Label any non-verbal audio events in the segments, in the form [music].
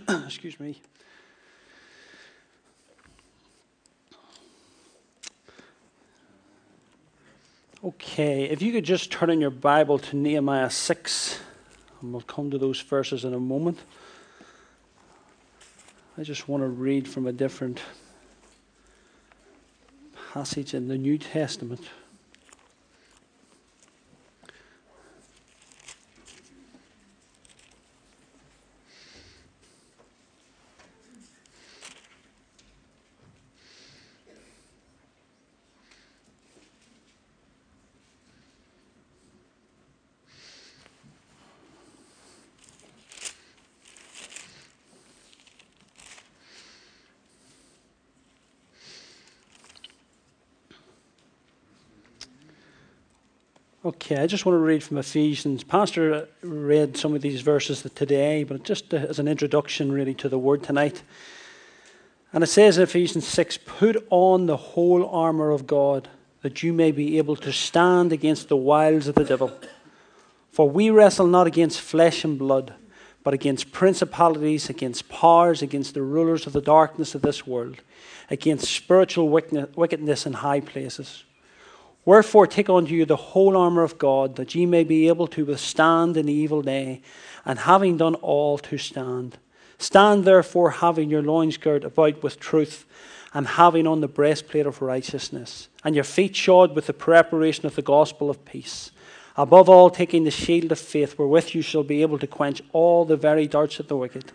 [coughs] Excuse me. Okay, if you could just turn in your Bible to Nehemiah 6, and we'll come to those verses in a moment. I just want to read from a different passage in the New Testament. Okay, I just want to read from Ephesians. Pastor read some of these verses today, but just as an introduction, really, to the word tonight. And it says in Ephesians 6 Put on the whole armour of God, that you may be able to stand against the wiles of the devil. For we wrestle not against flesh and blood, but against principalities, against powers, against the rulers of the darkness of this world, against spiritual wickedness in high places. Wherefore, take unto you the whole armour of God, that ye may be able to withstand in the evil day, and having done all, to stand. Stand therefore, having your loins girt about with truth, and having on the breastplate of righteousness, and your feet shod with the preparation of the gospel of peace. Above all, taking the shield of faith, wherewith you shall be able to quench all the very darts of the wicked,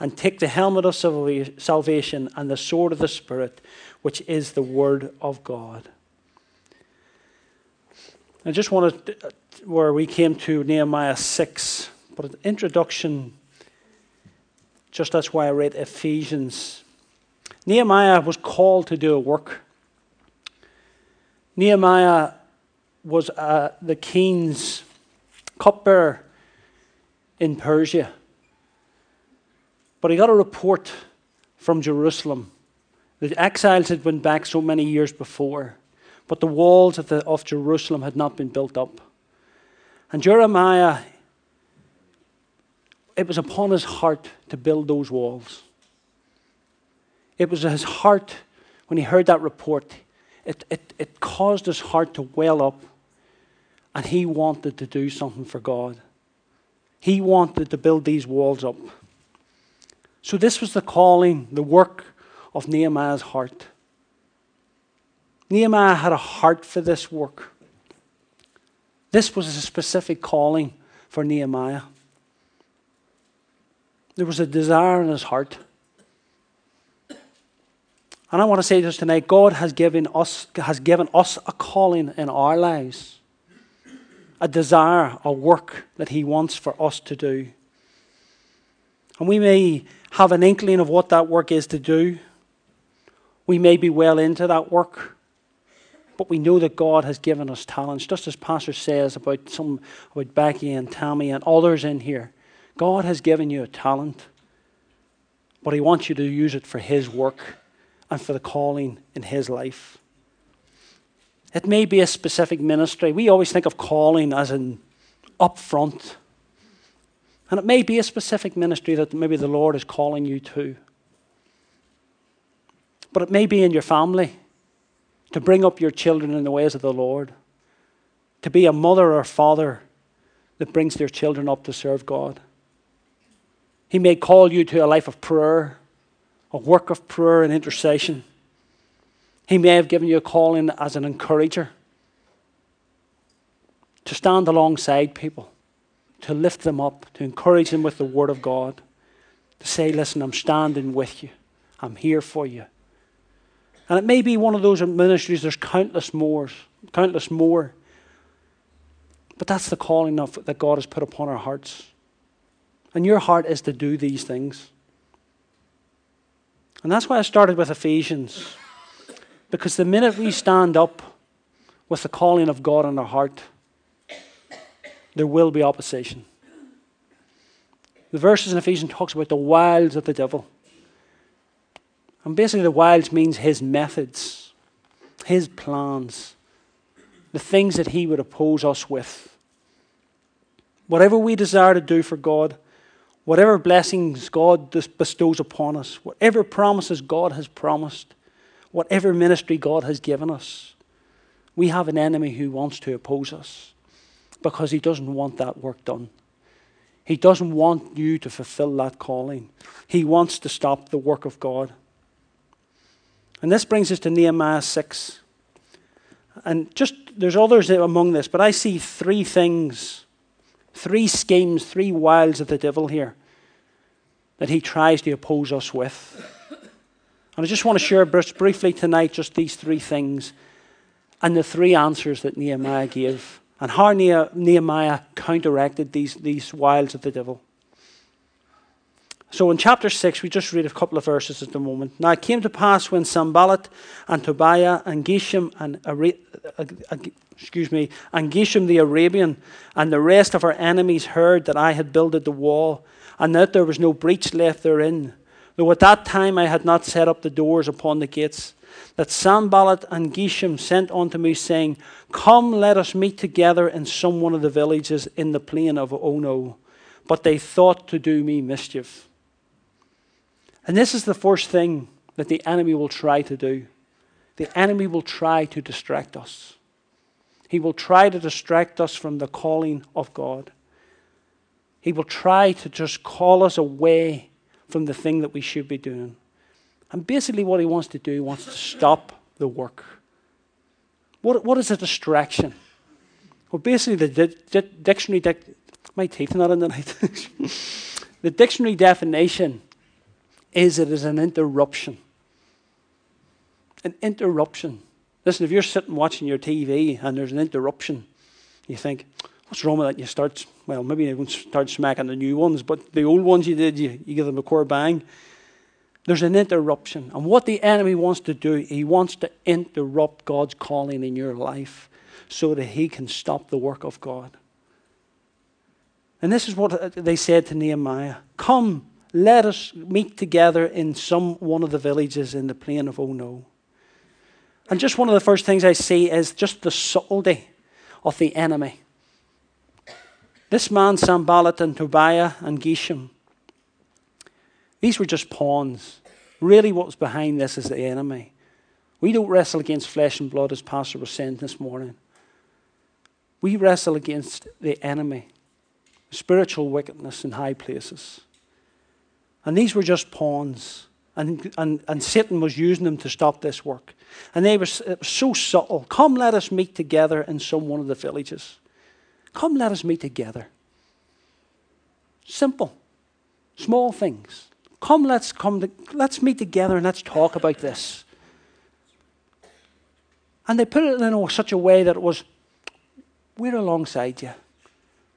and take the helmet of salvation and the sword of the Spirit, which is the word of God. I just wanted where we came to Nehemiah 6, but an introduction, just that's why I read Ephesians. Nehemiah was called to do a work. Nehemiah was uh, the king's cupbearer in Persia. But he got a report from Jerusalem. The exiles had been back so many years before but the walls of, the, of Jerusalem had not been built up. And Jeremiah, it was upon his heart to build those walls. It was his heart, when he heard that report, it, it, it caused his heart to well up, and he wanted to do something for God. He wanted to build these walls up. So, this was the calling, the work of Nehemiah's heart. Nehemiah had a heart for this work. This was a specific calling for Nehemiah. There was a desire in his heart. And I want to say this tonight God has given us, has given us a calling in our lives, a desire, a work that He wants for us to do. And we may have an inkling of what that work is to do. We may be well into that work. But we know that God has given us talents, just as Pastor says about some about Becky and Tammy and others in here. God has given you a talent, but He wants you to use it for His work and for the calling in His life. It may be a specific ministry. We always think of calling as in up front. And it may be a specific ministry that maybe the Lord is calling you to. But it may be in your family to bring up your children in the ways of the Lord, to be a mother or father that brings their children up to serve God. He may call you to a life of prayer, a work of prayer and intercession. He may have given you a calling as an encourager to stand alongside people, to lift them up, to encourage them with the Word of God, to say, Listen, I'm standing with you, I'm here for you. And it may be one of those ministries, there's countless more, countless more. But that's the calling of, that God has put upon our hearts. And your heart is to do these things. And that's why I started with Ephesians. Because the minute we stand up with the calling of God in our heart, there will be opposition. The verses in Ephesians talks about the wiles of the devil. And basically, the wiles means his methods, his plans, the things that he would oppose us with. Whatever we desire to do for God, whatever blessings God bestows upon us, whatever promises God has promised, whatever ministry God has given us, we have an enemy who wants to oppose us because he doesn't want that work done. He doesn't want you to fulfill that calling. He wants to stop the work of God. And this brings us to Nehemiah 6. And just, there's others among this, but I see three things, three schemes, three wiles of the devil here that he tries to oppose us with. And I just want to share briefly tonight just these three things and the three answers that Nehemiah gave and how Nehemiah counteracted these, these wiles of the devil. So in chapter 6, we just read a couple of verses at the moment. Now it came to pass when Sanballat and Tobiah and Geshem and uh, uh, excuse me, and Geshem the Arabian and the rest of our enemies heard that I had builded the wall and that there was no breach left therein, though at that time I had not set up the doors upon the gates, that Sanballat and Geshem sent unto me, saying, Come, let us meet together in some one of the villages in the plain of Ono. But they thought to do me mischief. And this is the first thing that the enemy will try to do. The enemy will try to distract us. He will try to distract us from the calling of God. He will try to just call us away from the thing that we should be doing. And basically, what he wants to do, he wants to stop the work. What, what is a distraction? Well, basically, the di- di- dictionary, di- my teeth are not in the night. [laughs] the dictionary definition is it is an interruption. An interruption. Listen, if you're sitting watching your TV and there's an interruption, you think, what's wrong with that? You start, well, maybe you won't start smacking the new ones, but the old ones you did, you, you give them a core bang. There's an interruption. And what the enemy wants to do, he wants to interrupt God's calling in your life so that he can stop the work of God. And this is what they said to Nehemiah Come, let us meet together in some one of the villages in the plain of Ono. And just one of the first things I see is just the subtlety of the enemy. This man, Sanballat and Tobiah and Geshem, these were just pawns. Really, what was behind this is the enemy. We don't wrestle against flesh and blood, as Pastor was saying this morning. We wrestle against the enemy, spiritual wickedness in high places. And these were just pawns. And, and, and Satan was using them to stop this work. And they were, it was so subtle. Come, let us meet together in some one of the villages. Come, let us meet together. Simple, small things. Come, let's come. To, let's meet together and let's talk about this. And they put it in such a way that it was, we're alongside you.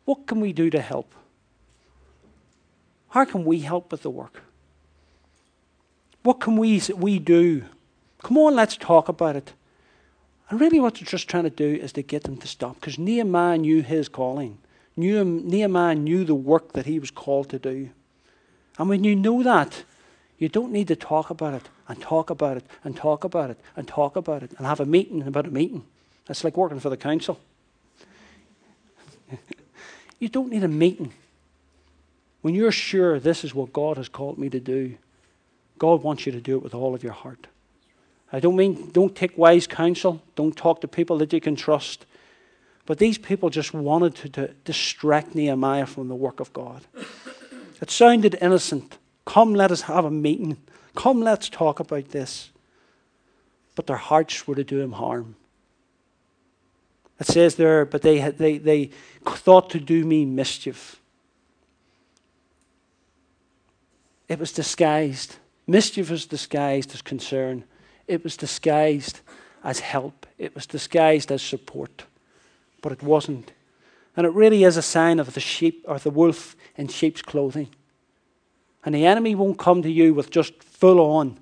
What can we do to help? How can we help with the work? What can we, we do? Come on, let's talk about it. And really, what they're just trying to do is to get them to stop because Nehemiah knew his calling. Knew, Nehemiah knew the work that he was called to do. And when you know that, you don't need to talk about it and talk about it and talk about it and talk about it and have a meeting about a meeting. That's like working for the council. [laughs] you don't need a meeting when you're sure this is what God has called me to do, God wants you to do it with all of your heart. I don't mean don't take wise counsel, don't talk to people that you can trust. But these people just wanted to, to distract Nehemiah from the work of God. It sounded innocent. Come, let us have a meeting. Come, let's talk about this. But their hearts were to do him harm. It says there, but they, they, they thought to do me mischief. It was disguised. Mischief was disguised as concern. It was disguised as help. It was disguised as support. But it wasn't. And it really is a sign of the sheep or the wolf in sheep's clothing. And the enemy won't come to you with just full on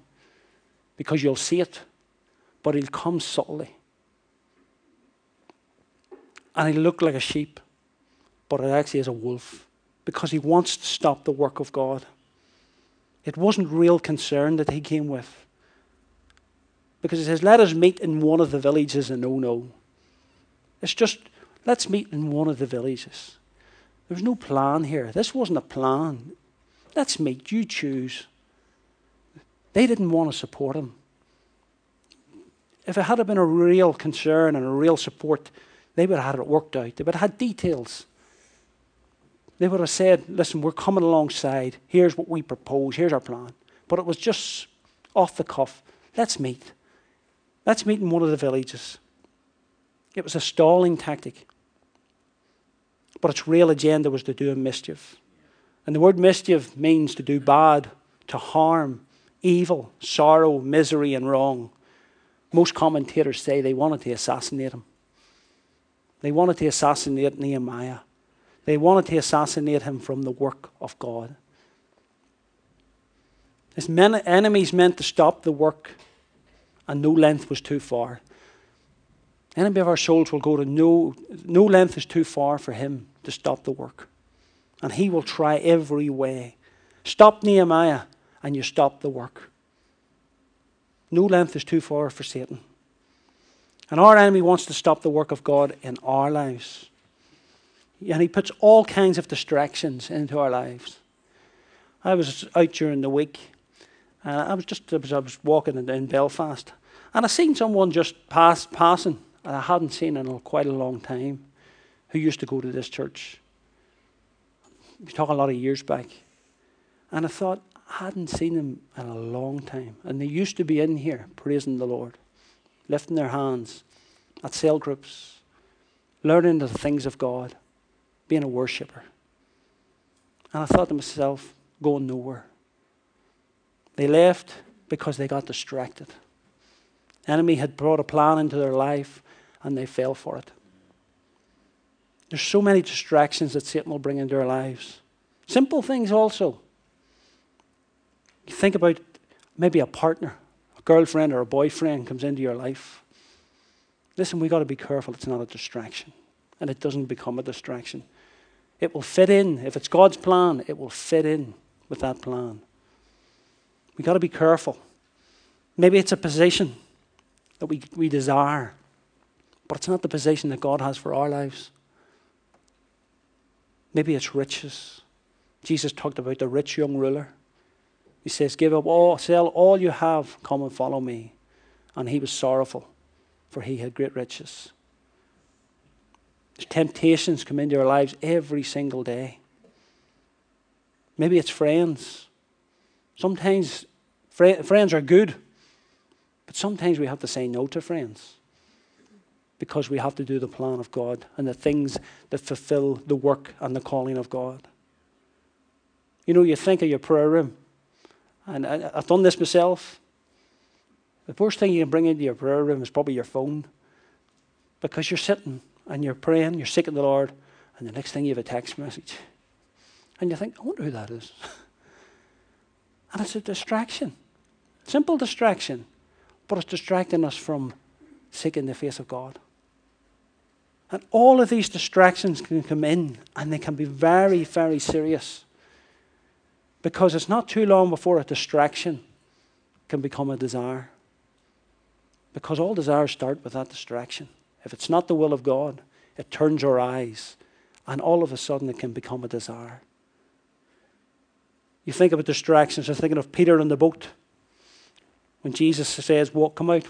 because you'll see it, but he'll come subtly. And he'll look like a sheep, but it actually is a wolf because he wants to stop the work of God. It wasn't real concern that he came with. Because he says, let us meet in one of the villages in Ono. It's just, let's meet in one of the villages. There's no plan here. This wasn't a plan. Let's meet. You choose. They didn't want to support him. If it had been a real concern and a real support, they would have had it worked out. They would have had details. They would have said, listen, we're coming alongside. Here's what we propose. Here's our plan. But it was just off the cuff. Let's meet. Let's meet in one of the villages. It was a stalling tactic. But its real agenda was to do mischief. And the word mischief means to do bad, to harm, evil, sorrow, misery, and wrong. Most commentators say they wanted to assassinate him. They wanted to assassinate Nehemiah. They wanted to assassinate him from the work of God. His enemies meant to stop the work, and no length was too far. Enemy of our souls will go to no, no length is too far for him to stop the work. And he will try every way. Stop Nehemiah, and you stop the work. No length is too far for Satan. And our enemy wants to stop the work of God in our lives. And he puts all kinds of distractions into our lives. I was out during the week. and I was just I was, I was walking in, in, Belfast, and I seen someone just pass passing, and I hadn't seen in quite a long time, who used to go to this church. We're talking a lot of years back, and I thought I hadn't seen them in a long time, and they used to be in here praising the Lord, lifting their hands at cell groups, learning the things of God being a worshipper. And I thought to myself, going nowhere. They left because they got distracted. Enemy had brought a plan into their life and they fell for it. There's so many distractions that Satan will bring into our lives. Simple things also. You think about maybe a partner, a girlfriend or a boyfriend comes into your life. Listen, we've got to be careful it's not a distraction and it doesn't become a distraction. It will fit in. If it's God's plan, it will fit in with that plan. We've got to be careful. Maybe it's a position that we, we desire, but it's not the position that God has for our lives. Maybe it's riches. Jesus talked about the rich young ruler. He says, Give up all, sell all you have, come and follow me. And he was sorrowful, for he had great riches. Temptations come into our lives every single day. Maybe it's friends. Sometimes fr- friends are good, but sometimes we have to say no to friends because we have to do the plan of God and the things that fulfill the work and the calling of God. You know, you think of your prayer room, and I, I've done this myself. The first thing you can bring into your prayer room is probably your phone because you're sitting and you're praying, you're seeking the Lord, and the next thing you have a text message. And you think, I wonder who that is. and it's a distraction. Simple distraction, but it's distracting us from seeking the face of God. And all of these distractions can come in and they can be very, very serious. Because it's not too long before a distraction can become a desire. Because all desires start with that distraction. If it's not the will of God, it turns our eyes, and all of a sudden it can become a desire. You think about distractions. I'm thinking of Peter in the boat. When Jesus says, Walk, come out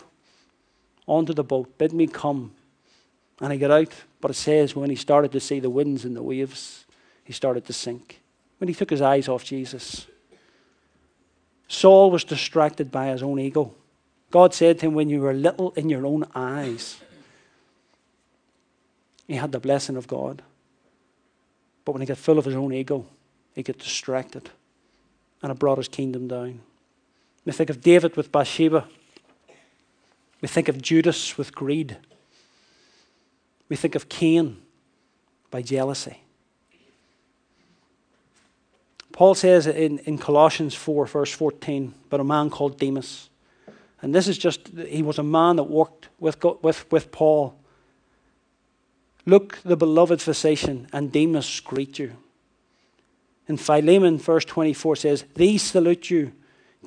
onto the boat, bid me come. And he got out. But it says when he started to see the winds and the waves, he started to sink. When he took his eyes off Jesus. Saul was distracted by his own ego. God said to him, When you were little in your own eyes, he had the blessing of God. But when he got full of his own ego, he got distracted. And it brought his kingdom down. We think of David with Bathsheba. We think of Judas with greed. We think of Cain by jealousy. Paul says in, in Colossians 4, verse 14, about a man called Demas. And this is just, he was a man that worked with, with, with Paul Luke, the beloved physician, and Demas greet you. In Philemon, verse 24 says, These salute you,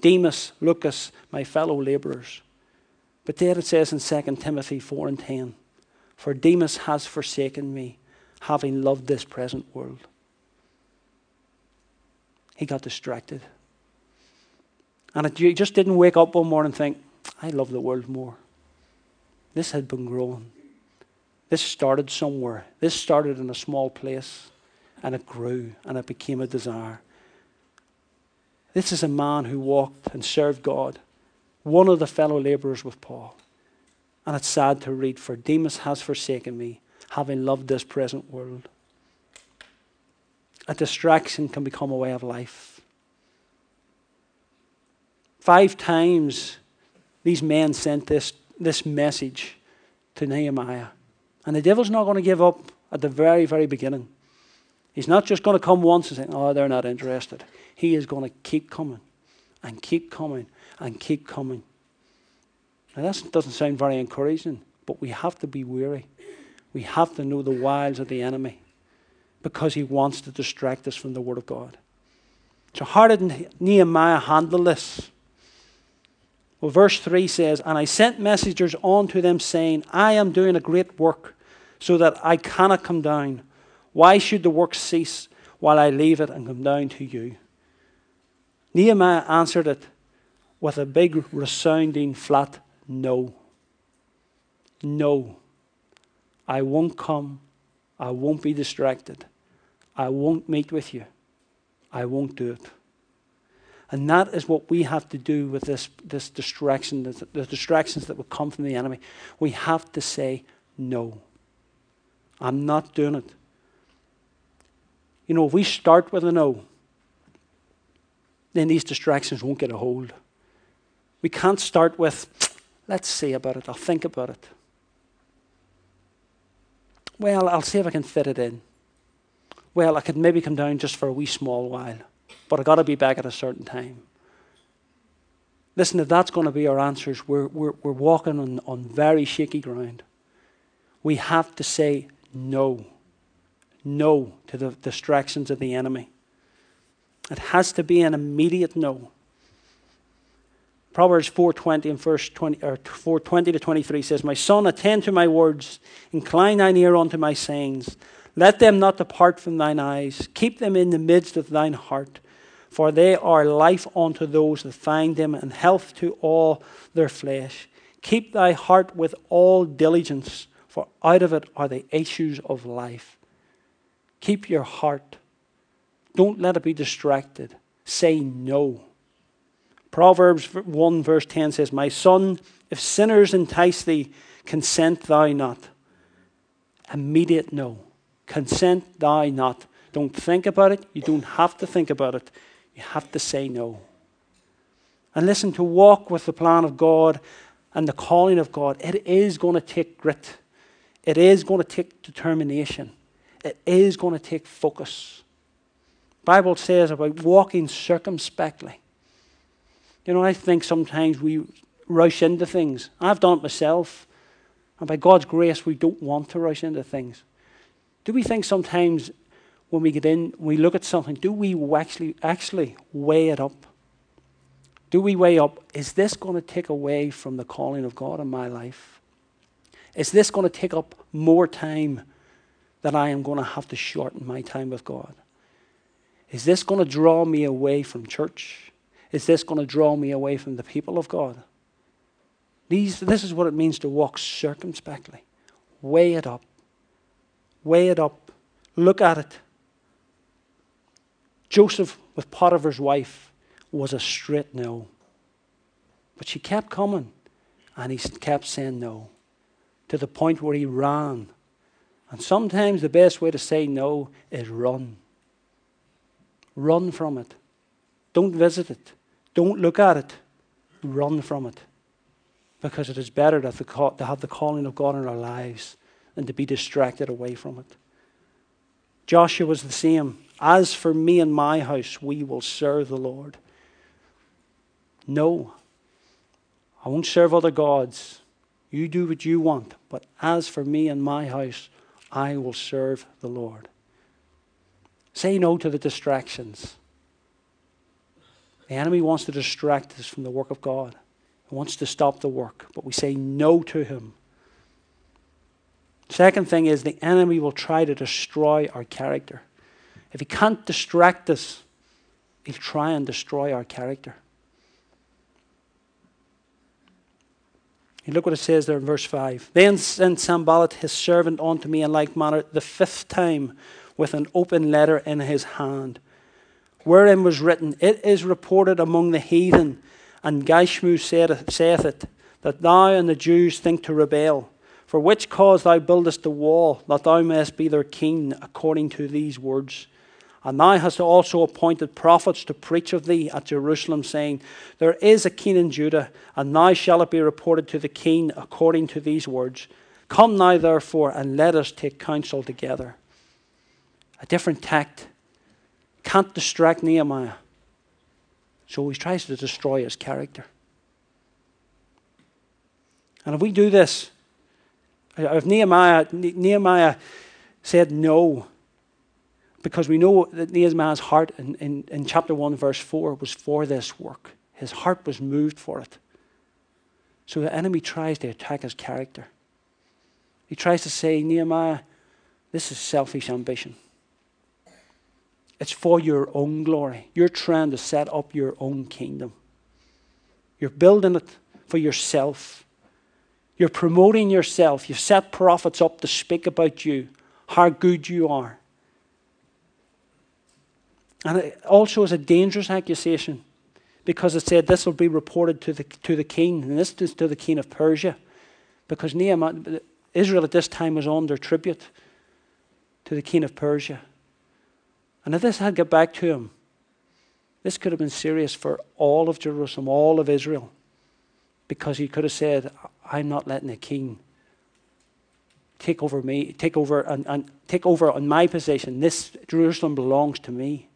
Demas, Lucas, my fellow laborers. But there it says in 2 Timothy 4 and 10, For Demas has forsaken me, having loved this present world. he got distracted. And you just didn't wake up one morning and think, I love the world more. This had been growing. This started somewhere. This started in a small place and it grew and it became a desire. This is a man who walked and served God, one of the fellow laborers with Paul. And it's sad to read, for Demas has forsaken me, having loved this present world. A distraction can become a way of life. Five times these men sent this, this message to Nehemiah. And the devil's not going to give up at the very, very beginning. He's not just going to come once and say, oh, they're not interested. He is going to keep coming and keep coming and keep coming. Now, that doesn't sound very encouraging, but we have to be weary. We have to know the wiles of the enemy because he wants to distract us from the Word of God. So, how did Nehemiah handle this? Well, verse 3 says, And I sent messengers on to them, saying, I am doing a great work, so that I cannot come down. Why should the work cease while I leave it and come down to you? Nehemiah answered it with a big, resounding, flat no. No. I won't come. I won't be distracted. I won't meet with you. I won't do it. And that is what we have to do with this, this distraction, the distractions that will come from the enemy. We have to say, no. I'm not doing it. You know, if we start with a no, then these distractions won't get a hold. We can't start with, let's see about it, I'll think about it. Well, I'll see if I can fit it in. Well, I could maybe come down just for a wee small while but I've got to be back at a certain time. Listen, if that's going to be our answers, we're, we're, we're walking on, on very shaky ground. We have to say no. No to the distractions of the enemy. It has to be an immediate no. Proverbs 4:20 and verse 20 or 4:20 to 23 says, "My son, attend to my words, incline thine ear unto my sayings. Let them not depart from thine eyes. Keep them in the midst of thine heart, for they are life unto those that find them, and health to all their flesh. Keep thy heart with all diligence, for out of it are the issues of life. Keep your heart. Don't let it be distracted. Say no. Proverbs 1 verse 10 says, My son, if sinners entice thee, consent thou not. Immediate no. Consent thou not. Don't think about it. You don't have to think about it. You have to say no. And listen, to walk with the plan of God and the calling of God, it is going to take grit. It is going to take determination. It is going to take focus. Bible says about walking circumspectly. You know, I think sometimes we rush into things. I've done it myself. And by God's grace, we don't want to rush into things. Do we think sometimes when we get in, we look at something, do we actually, actually weigh it up? Do we weigh up, is this going to take away from the calling of God in my life? Is this going to take up more time that I am going to have to shorten my time with God? Is this going to draw me away from church? Is this going to draw me away from the people of God? These, this is what it means to walk circumspectly. Weigh it up. Weigh it up. Look at it. Joseph with Potiphar's wife was a straight no. But she kept coming and he kept saying no to the point where he ran. And sometimes the best way to say no is run. Run from it. Don't visit it. Don't look at it. Run from it. Because it is better to have the calling of God in our lives than to be distracted away from it. Joshua was the same. As for me and my house, we will serve the Lord. No, I won't serve other gods. You do what you want. But as for me and my house, I will serve the Lord. Say no to the distractions. The enemy wants to distract us from the work of God. He wants to stop the work, but we say no to him. Second thing is the enemy will try to destroy our character. If he can't distract us, he'll try and destroy our character. You look what it says there in verse 5. Then sent Sanballat his servant unto me in like manner the fifth time with an open letter in his hand, wherein was written, It is reported among the heathen, and Gashmu saith it, that thou and the Jews think to rebel. For which cause thou buildest the wall, that thou mayest be their king, according to these words. And thou hast also appointed prophets to preach of thee at Jerusalem, saying, There is a king in Judah, and now shall it be reported to the king according to these words. Come now, therefore, and let us take counsel together. A different tact. Can't distract Nehemiah. So he tries to destroy his character. And if we do this, if Nehemiah, Nehemiah said no, because we know that Nehemiah's heart in, in, in chapter 1, verse 4 was for this work. His heart was moved for it. So the enemy tries to attack his character. He tries to say, Nehemiah, this is selfish ambition. It's for your own glory. You're trying to set up your own kingdom. You're building it for yourself. You're promoting yourself. You've set prophets up to speak about you, how good you are. And it also is a dangerous accusation because it said this will be reported to the, to the king, and this is to the king of Persia. Because Nehemiah, Israel at this time was under tribute to the king of Persia. And if this had got back to him, this could have been serious for all of Jerusalem, all of Israel. Because he could have said, I'm not letting the king take over me, take over and, and take over on my possession. This Jerusalem belongs to me.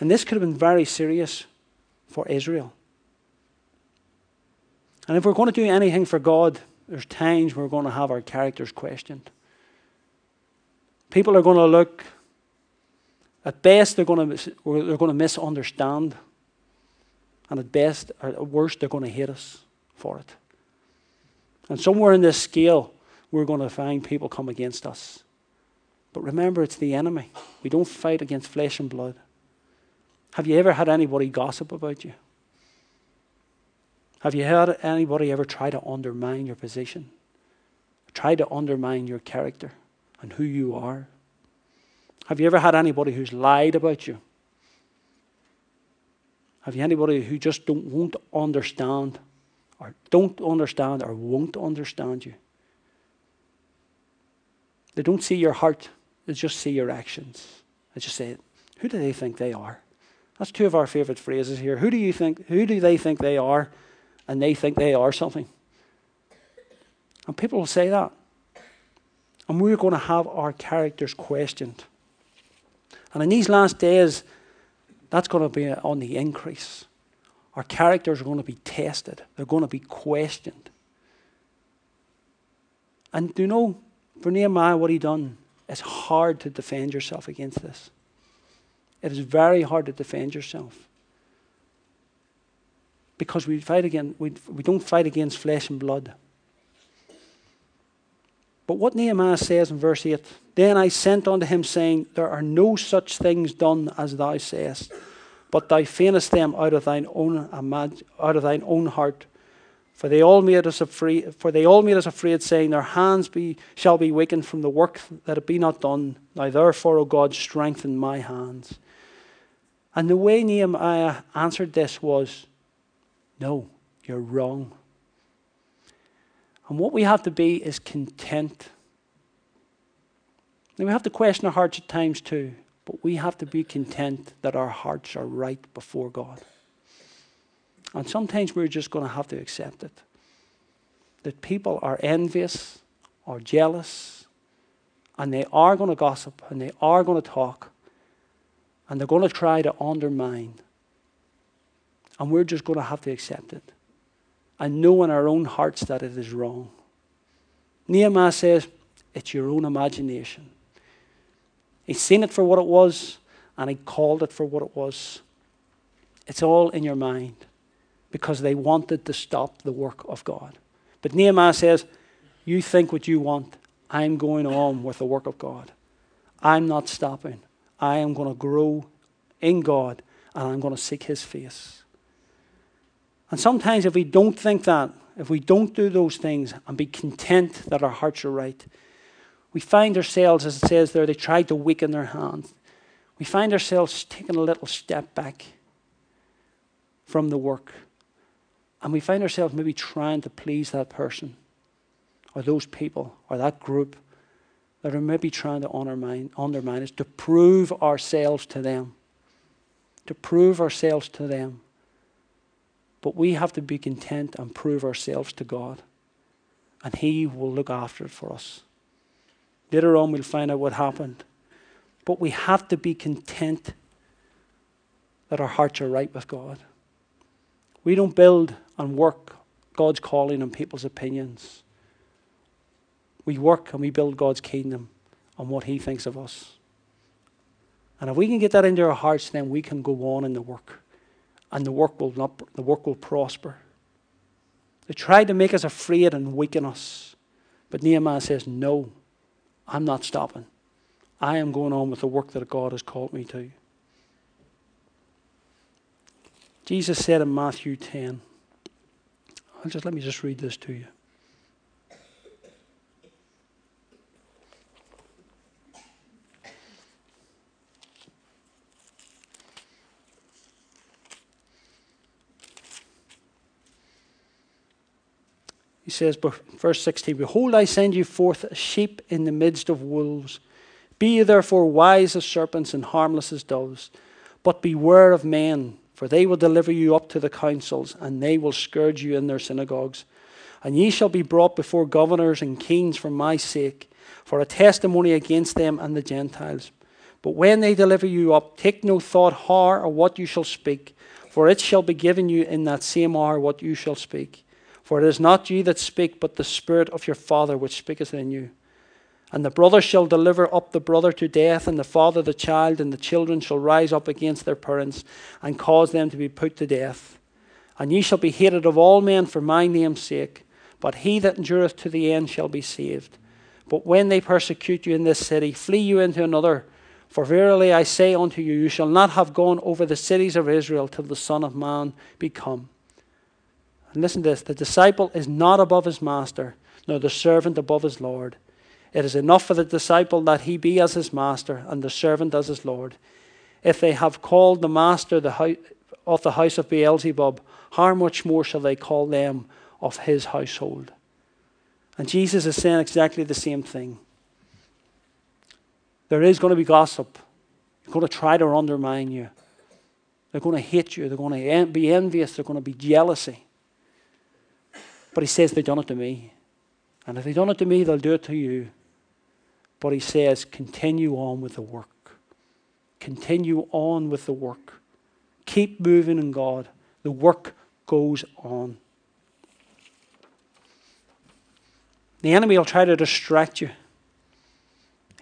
And this could have been very serious for Israel. And if we're going to do anything for God, there's times we're going to have our characters questioned. People are going to look, at best, they're going to, they're going to misunderstand. And at best, or at worst, they're going to hate us for it. And somewhere in this scale, we're going to find people come against us. But remember, it's the enemy. We don't fight against flesh and blood. Have you ever had anybody gossip about you? Have you had anybody ever try to undermine your position? Try to undermine your character and who you are? Have you ever had anybody who's lied about you? Have you anybody who just don't won't understand or don't understand or won't understand you? They don't see your heart, they just see your actions. They just say, who do they think they are? That's two of our favourite phrases here. Who do you think, who do they think they are? And they think they are something. And people will say that. And we're going to have our characters questioned. And in these last days, that's going to be on the increase. Our characters are going to be tested, they're going to be questioned. And do you know, for Nehemiah, what he done? It's hard to defend yourself against this. It is very hard to defend yourself. Because we fight again, we, we don't fight against flesh and blood. But what Nehemiah says in verse 8 Then I sent unto him, saying, There are no such things done as thou sayest, but thou feignest them out of thine own, out of thine own heart. For they all made us afraid, for they all made us afraid, saying, Their hands be, shall be weakened from the work that it be not done. Now therefore, O God, strengthen my hands. And the way Nehemiah answered this was, No, you're wrong. And what we have to be is content. And we have to question our hearts at times too, but we have to be content that our hearts are right before God. And sometimes we're just going to have to accept it. That people are envious or jealous, and they are going to gossip and they are going to talk and they're going to try to undermine. And we're just going to have to accept it and know in our own hearts that it is wrong. Nehemiah says, It's your own imagination. He's seen it for what it was, and he called it for what it was. It's all in your mind because they wanted to stop the work of God. But Nehemiah says, You think what you want. I'm going on with the work of God. I'm not stopping. I am going to grow in God and I'm going to seek his face. And sometimes, if we don't think that, if we don't do those things and be content that our hearts are right, we find ourselves, as it says there, they tried to weaken their hands. We find ourselves taking a little step back from the work. And we find ourselves maybe trying to please that person or those people or that group that are maybe trying to undermine, undermine us, to prove ourselves to them. To prove ourselves to them. But we have to be content and prove ourselves to God. And He will look after it for us. Later on, we'll find out what happened. But we have to be content that our hearts are right with God. We don't build and work God's calling on people's opinions. We work and we build God's kingdom on what He thinks of us. And if we can get that into our hearts, then we can go on in the work. And the work will not the work will prosper. They tried to make us afraid and weaken us. But Nehemiah says, No, I'm not stopping. I am going on with the work that God has called me to. Jesus said in Matthew 10, I'll just let me just read this to you. Says, verse 16, Behold, I send you forth as sheep in the midst of wolves. Be ye therefore wise as serpents and harmless as doves. But beware of men, for they will deliver you up to the councils, and they will scourge you in their synagogues. And ye shall be brought before governors and kings for my sake, for a testimony against them and the Gentiles. But when they deliver you up, take no thought how or what you shall speak, for it shall be given you in that same hour what you shall speak. For it is not you that speak, but the Spirit of your Father which speaketh in you. And the brother shall deliver up the brother to death, and the father the child, and the children shall rise up against their parents, and cause them to be put to death. And ye shall be hated of all men for my name's sake, but he that endureth to the end shall be saved. But when they persecute you in this city, flee you into another. For verily I say unto you, you shall not have gone over the cities of Israel till the Son of Man be come. And listen to this the disciple is not above his master, nor the servant above his Lord. It is enough for the disciple that he be as his master, and the servant as his Lord. If they have called the master the of the house of Beelzebub, how much more shall they call them of his household? And Jesus is saying exactly the same thing. There is going to be gossip. They're going to try to undermine you. They're going to hate you. They're going to be envious. They're going to be jealousy. But he says, They've done it to me. And if they've done it to me, they'll do it to you. But he says, Continue on with the work. Continue on with the work. Keep moving in God. The work goes on. The enemy will try to distract you.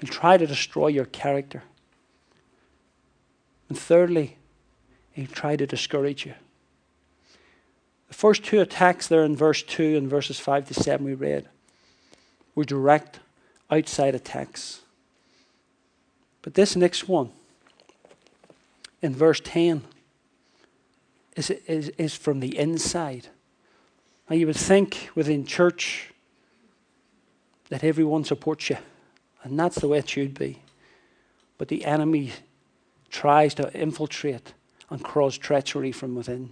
He'll try to destroy your character. And thirdly, he'll try to discourage you. The first two attacks there in verse 2 and verses 5 to 7 we read were direct outside attacks. But this next one, in verse 10, is, is, is from the inside. Now, you would think within church that everyone supports you, and that's the way it should be. But the enemy tries to infiltrate and cause treachery from within.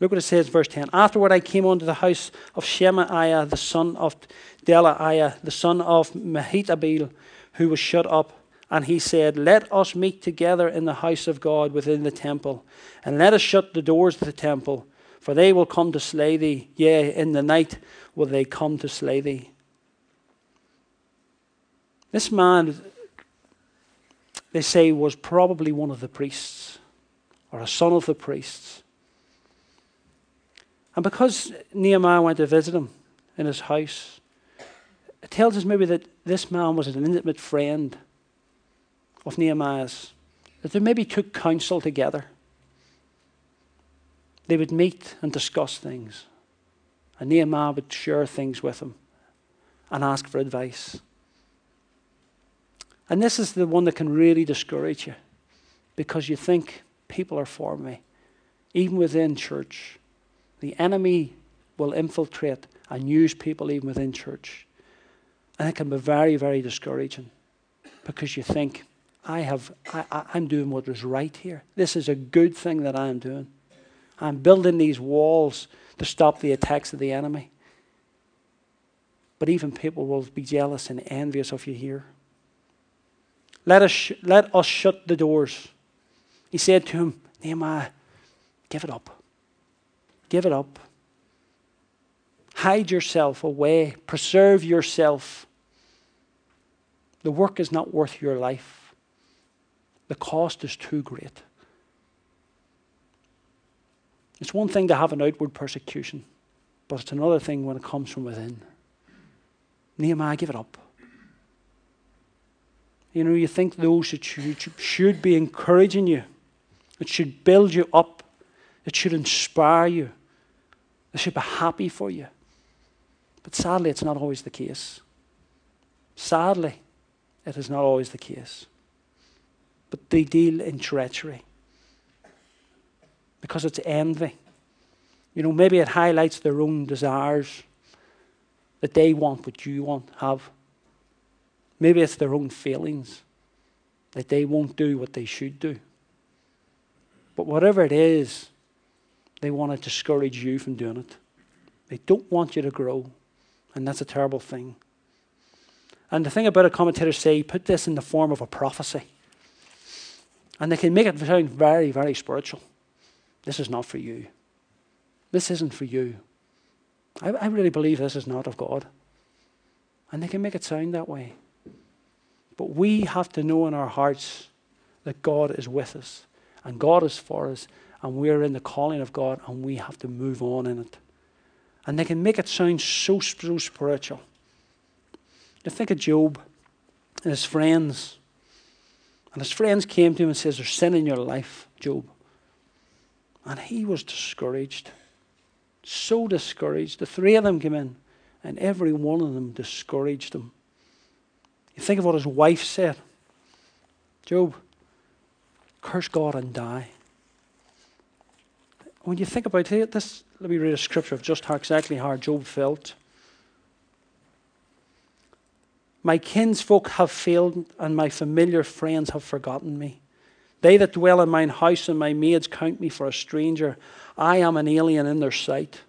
Look what it says, verse 10. Afterward, I came unto the house of Shemaiah, the son of Delaiah, the son of Mehetabel, who was shut up. And he said, Let us meet together in the house of God within the temple, and let us shut the doors of the temple, for they will come to slay thee. Yea, in the night will they come to slay thee. This man, they say, was probably one of the priests, or a son of the priests. And because Nehemiah went to visit him in his house, it tells us maybe that this man was an intimate friend of Nehemiah's, that they maybe took counsel together. They would meet and discuss things. And Nehemiah would share things with him and ask for advice. And this is the one that can really discourage you. because you think people are for me. Even within church, the enemy will infiltrate and use people even within church. And it can be very, very discouraging because you think, I have, I, I'm doing what is right here. This is a good thing that I am doing. I'm building these walls to stop the attacks of the enemy. But even people will be jealous and envious of you here. Let us, sh- let us shut the doors. He said to him, Nehemiah, give it up. Give it up. Hide yourself away. Preserve yourself. The work is not worth your life. The cost is too great. It's one thing to have an outward persecution, but it's another thing when it comes from within. Nehemiah, give it up. You know, you think those that should, be encouraging you, it should build you up, it should inspire you, they should be happy for you. But sadly, it's not always the case. Sadly, it is not always the case. But they deal in treachery because it's envy. You know, maybe it highlights their own desires that they want what you want have. Maybe it's their own feelings that they won't do what they should do. But whatever it is, they want to discourage you from doing it. They don't want you to grow. And that's a terrible thing. And the thing about it, commentators say, put this in the form of a prophecy. And they can make it sound very, very spiritual. This is not for you. This isn't for you. I, I really believe this is not of God. And they can make it sound that way. But we have to know in our hearts that God is with us and God is for us and we're in the calling of God and we have to move on in it. And they can make it sound so, so spiritual. You think of Job and his friends. And his friends came to him and says, There's sin in your life, Job. And he was discouraged. So discouraged. The three of them came in, and every one of them discouraged him. You think of what his wife said Job, curse God and die. When you think about it, this, let me read a scripture of just how exactly how Job felt. My kinsfolk have failed, and my familiar friends have forgotten me. They that dwell in mine house and my maids count me for a stranger. I am an alien in their sight.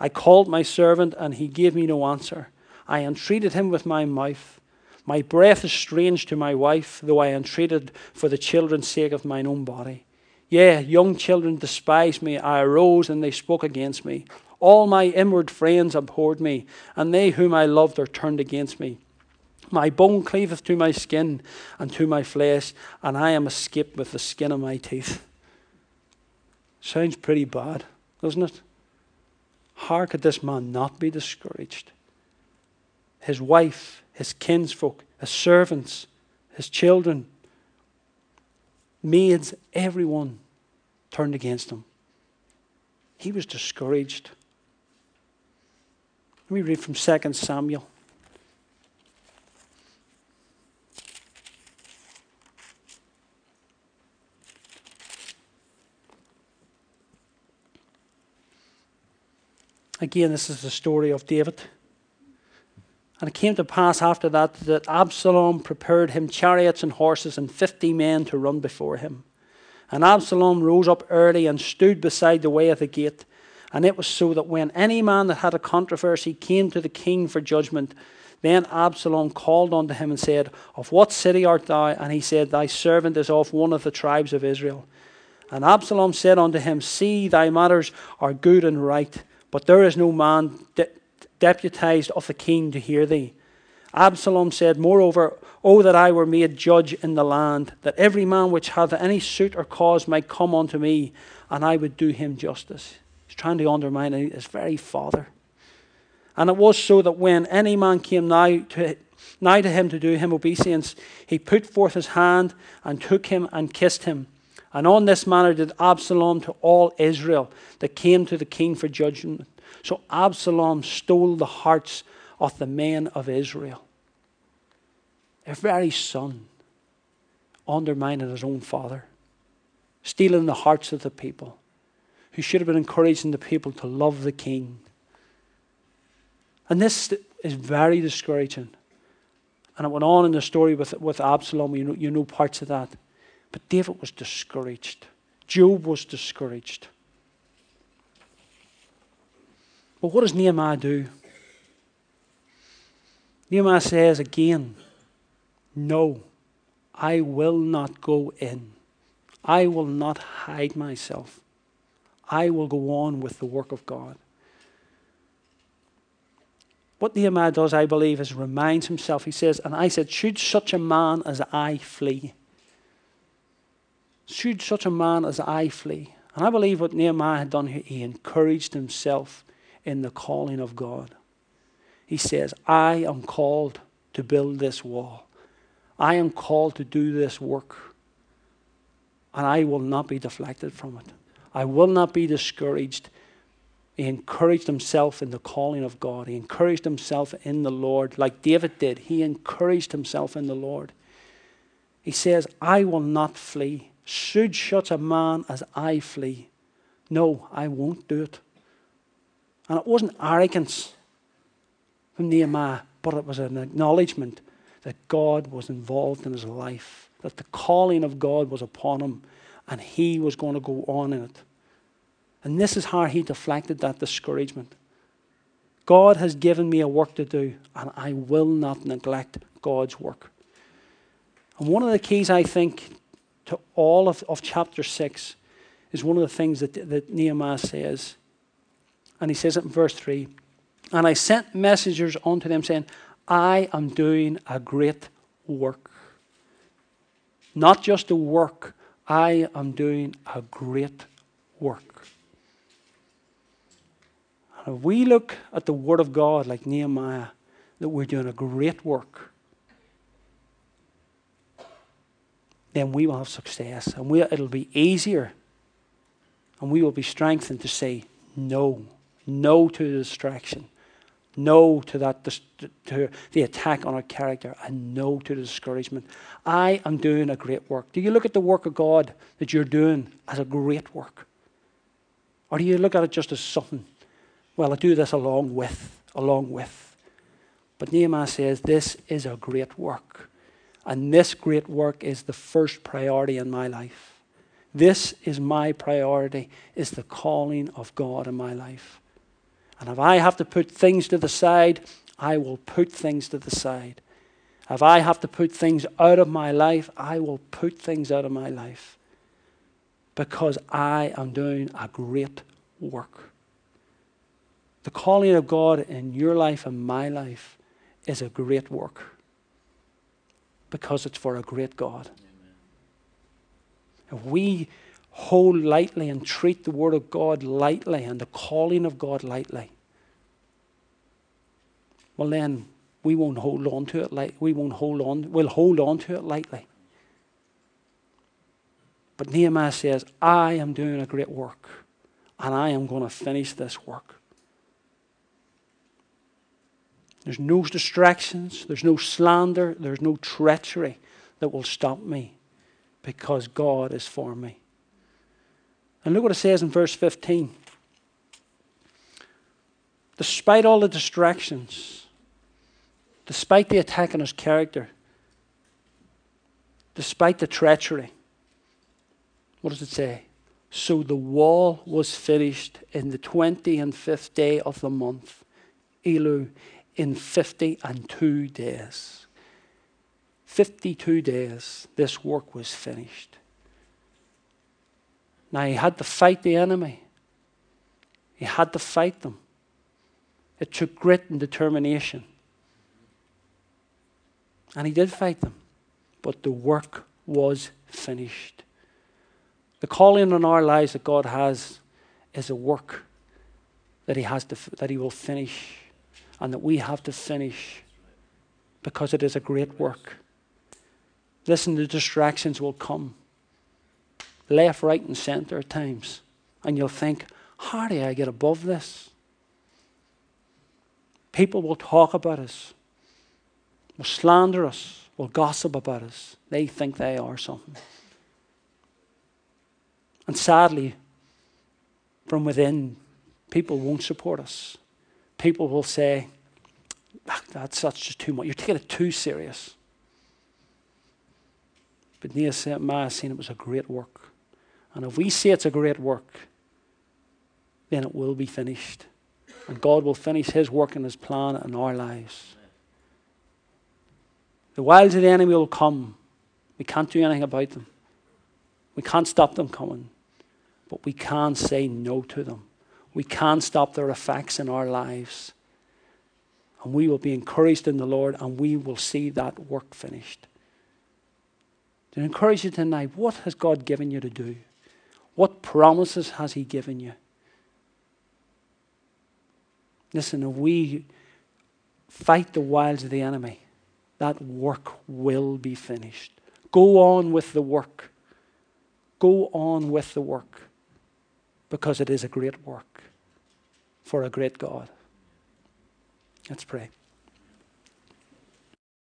I called my servant, and he gave me no answer. I entreated him with my mouth. My breath is strange to my wife, though I entreated for the children's sake of mine own body. Yea, young children despised me. I arose, and they spoke against me. All my inward friends abhorred me, and they whom I loved are turned against me. My bone cleaveth to my skin and to my flesh, and I am escaped with the skin of my teeth. Sounds pretty bad, doesn't it? How could this man not be discouraged? His wife, his kinsfolk, his servants, his children, maids, everyone turned against him. He was discouraged. Let me read from 2 Samuel. Again, this is the story of David. And it came to pass after that that Absalom prepared him chariots and horses and fifty men to run before him. And Absalom rose up early and stood beside the way of the gate. And it was so that when any man that had a controversy came to the king for judgment, then Absalom called unto him and said, Of what city art thou? And he said, Thy servant is of one of the tribes of Israel. And Absalom said unto him, See, thy matters are good and right but there is no man de- deputized of the king to hear thee. Absalom said, Moreover, O that I were made judge in the land, that every man which hath any suit or cause might come unto me, and I would do him justice. He's trying to undermine his very father. And it was so that when any man came nigh to, nigh to him to do him obeisance, he put forth his hand and took him and kissed him. And on this manner did Absalom to all Israel that came to the king for judgment. So Absalom stole the hearts of the men of Israel. Their very son undermining his own father. stealing the hearts of the people, who should have been encouraging the people to love the king. And this is very discouraging. And it went on in the story with, with Absalom. You know, you know parts of that. But David was discouraged. Job was discouraged. But what does Nehemiah do? Nehemiah says again, No, I will not go in. I will not hide myself. I will go on with the work of God. What Nehemiah does, I believe, is reminds himself, he says, And I said, Should such a man as I flee? Should such a man as I flee? And I believe what Nehemiah had done here, he encouraged himself in the calling of God. He says, I am called to build this wall. I am called to do this work. And I will not be deflected from it. I will not be discouraged he encouraged himself in the calling of God. He encouraged himself in the Lord, like David did. He encouraged himself in the Lord. He says, I will not flee. Should such a man as I flee? No, I won't do it. And it wasn't arrogance from Nehemiah, but it was an acknowledgement that God was involved in his life, that the calling of God was upon him, and he was going to go on in it. And this is how he deflected that discouragement. God has given me a work to do, and I will not neglect God's work. And one of the keys, I think, to all of, of chapter 6 is one of the things that, that Nehemiah says. And he says it in verse 3 And I sent messengers unto them, saying, I am doing a great work. Not just a work, I am doing a great work. And if we look at the Word of God like Nehemiah, that we're doing a great work, then we will have success. And we, it'll be easier. And we will be strengthened to say no. No to the distraction. No to that to the attack on our character. And no to the discouragement. I am doing a great work. Do you look at the work of God that you're doing as a great work? Or do you look at it just as something well, I do this along with, along with. But Nehemiah says this is a great work. And this great work is the first priority in my life. This is my priority, is the calling of God in my life. And if I have to put things to the side, I will put things to the side. If I have to put things out of my life, I will put things out of my life. Because I am doing a great work. The calling of God in your life and my life is a great work because it's for a great God. If we hold lightly and treat the Word of God lightly and the calling of God lightly, well, then we won't hold on to it like we won't hold on. We'll hold on to it lightly. But Nehemiah says, I am doing a great work and I am going to finish this work. There's no distractions, there's no slander, there's no treachery that will stop me because God is for me. And look what it says in verse 15. Despite all the distractions, despite the attack on his character, despite the treachery, what does it say? So the wall was finished in the 20 and fifth day of the month, Elul, in 52 days. 52 days, this work was finished. Now, he had to fight the enemy, he had to fight them. It took grit and determination. And he did fight them, but the work was finished. The calling on our lives that God has is a work that he has to, that he will finish and that we have to finish because it is a great work. Listen, the distractions will come left, right, and center at times. And you'll think, how do I get above this? People will talk about us, will slander us, will gossip about us. They think they are something. And sadly, from within, people won't support us. People will say, ah, that's, that's just too much. You're taking it too serious. But Nehemiah seen it was a great work. And if we say it's a great work, then it will be finished. And God will finish His work and His plan in our lives. The wiles of the enemy will come. We can't do anything about them. We can't stop them coming. But we can say no to them. We can stop their effects in our lives. And we will be encouraged in the Lord and we will see that work finished. To encourage you tonight, what has God given you to do? What promises has He given you? Listen, if we fight the wiles of the enemy, that work will be finished. Go on with the work. Go on with the work because it is a great work for a great God. Let's pray.